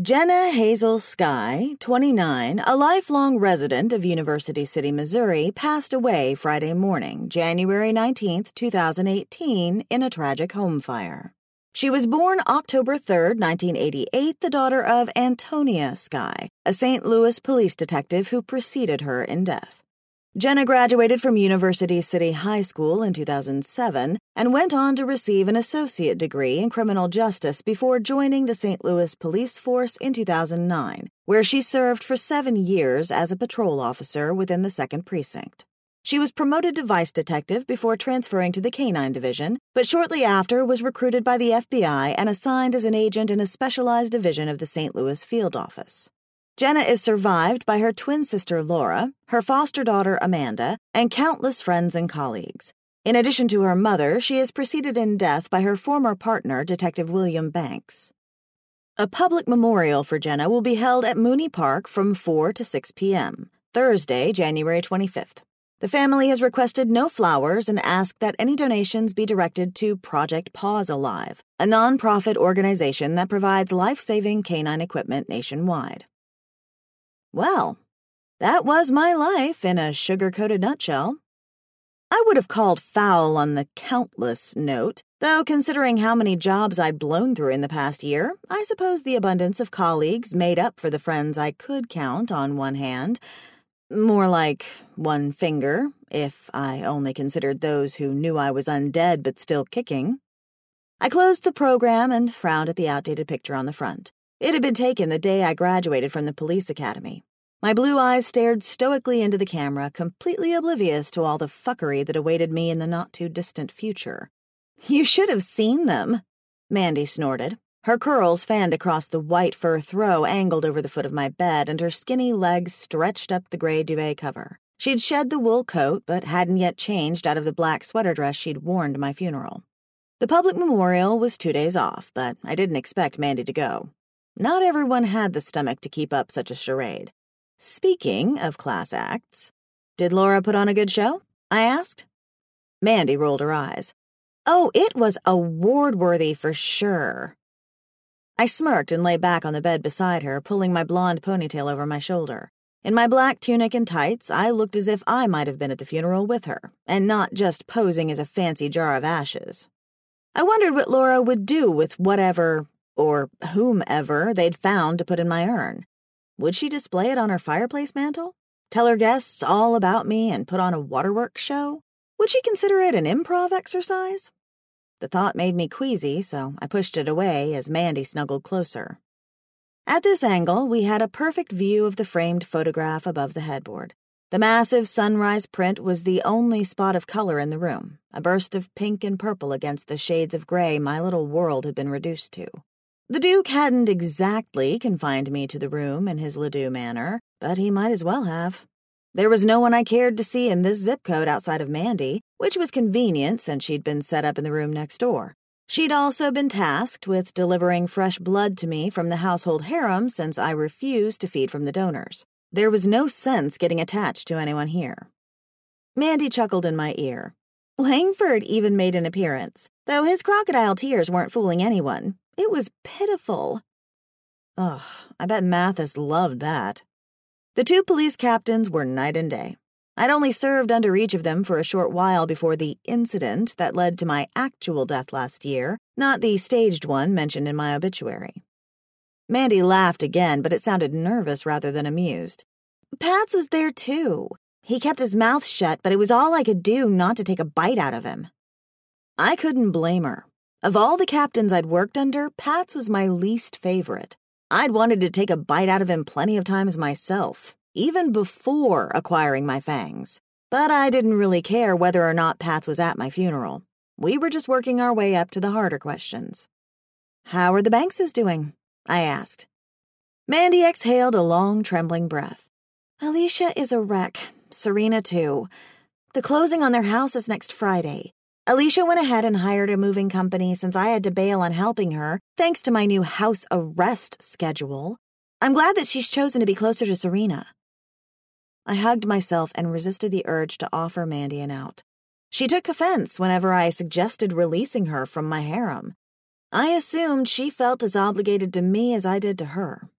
Jenna Hazel Sky, 29, a lifelong resident of University City, Missouri, passed away Friday morning, January 19, 2018, in a tragic home fire. She was born October 3, 1988, the daughter of Antonia Sky, a St. Louis police detective who preceded her in death. Jenna graduated from University City High School in 2007 and went on to receive an associate degree in criminal justice before joining the St. Louis Police Force in 2009, where she served for seven years as a patrol officer within the 2nd Precinct. She was promoted to vice detective before transferring to the Canine Division, but shortly after was recruited by the FBI and assigned as an agent in a specialized division of the St. Louis field office. Jenna is survived by her twin sister Laura, her foster daughter Amanda, and countless friends and colleagues. In addition to her mother, she is preceded in death by her former partner, Detective William Banks. A public memorial for Jenna will be held at Mooney Park from 4 to 6 p.m., Thursday, January 25th. The family has requested no flowers and asked that any donations be directed to Project Paws Alive, a nonprofit organization that provides life saving canine equipment nationwide. Well, that was my life in a sugar coated nutshell. I would have called foul on the countless note, though considering how many jobs I'd blown through in the past year, I suppose the abundance of colleagues made up for the friends I could count on one hand. More like one finger, if I only considered those who knew I was undead but still kicking. I closed the program and frowned at the outdated picture on the front. It had been taken the day I graduated from the police academy. My blue eyes stared stoically into the camera, completely oblivious to all the fuckery that awaited me in the not too distant future. You should have seen them, Mandy snorted. Her curls fanned across the white fur throw angled over the foot of my bed, and her skinny legs stretched up the gray duvet cover. She'd shed the wool coat, but hadn't yet changed out of the black sweater dress she'd worn to my funeral. The public memorial was two days off, but I didn't expect Mandy to go. Not everyone had the stomach to keep up such a charade. Speaking of class acts, did Laura put on a good show? I asked. Mandy rolled her eyes. Oh, it was award worthy for sure. I smirked and lay back on the bed beside her, pulling my blonde ponytail over my shoulder. In my black tunic and tights, I looked as if I might have been at the funeral with her, and not just posing as a fancy jar of ashes. I wondered what Laura would do with whatever, or whomever, they'd found to put in my urn. Would she display it on her fireplace mantel? Tell her guests all about me and put on a waterworks show? Would she consider it an improv exercise? The thought made me queasy, so I pushed it away as Mandy snuggled closer. At this angle, we had a perfect view of the framed photograph above the headboard. The massive sunrise print was the only spot of color in the room, a burst of pink and purple against the shades of gray my little world had been reduced to. The Duke hadn't exactly confined me to the room in his Ledoux manner, but he might as well have. There was no one I cared to see in this zip code outside of Mandy, which was convenient since she'd been set up in the room next door. She'd also been tasked with delivering fresh blood to me from the household harem since I refused to feed from the donors. There was no sense getting attached to anyone here. Mandy chuckled in my ear. Langford even made an appearance, though his crocodile tears weren't fooling anyone. It was pitiful. Ugh, I bet Mathis loved that. The two police captains were night and day. I'd only served under each of them for a short while before the incident that led to my actual death last year, not the staged one mentioned in my obituary. Mandy laughed again, but it sounded nervous rather than amused. Pats was there too. He kept his mouth shut, but it was all I could do not to take a bite out of him. I couldn't blame her. Of all the captains I'd worked under, Pats was my least favorite. I'd wanted to take a bite out of him plenty of times myself, even before acquiring my fangs. But I didn't really care whether or not Pats was at my funeral. We were just working our way up to the harder questions. How are the Bankses doing? I asked. Mandy exhaled a long, trembling breath. Alicia is a wreck. Serena, too. The closing on their house is next Friday. Alicia went ahead and hired a moving company since I had to bail on helping her, thanks to my new house arrest schedule. I'm glad that she's chosen to be closer to Serena. I hugged myself and resisted the urge to offer Mandy an out. She took offense whenever I suggested releasing her from my harem. I assumed she felt as obligated to me as I did to her.